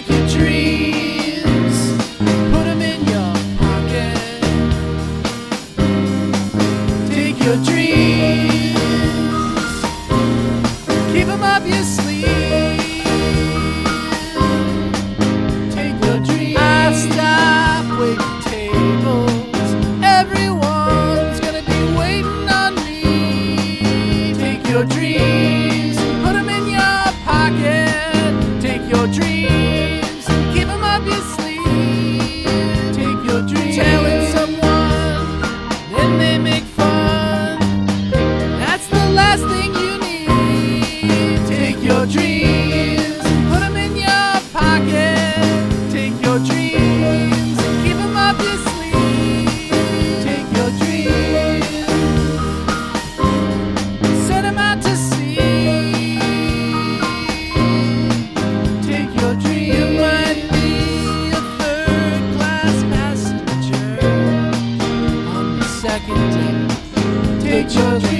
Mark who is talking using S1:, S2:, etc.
S1: take your dream. Keep them up, you nature.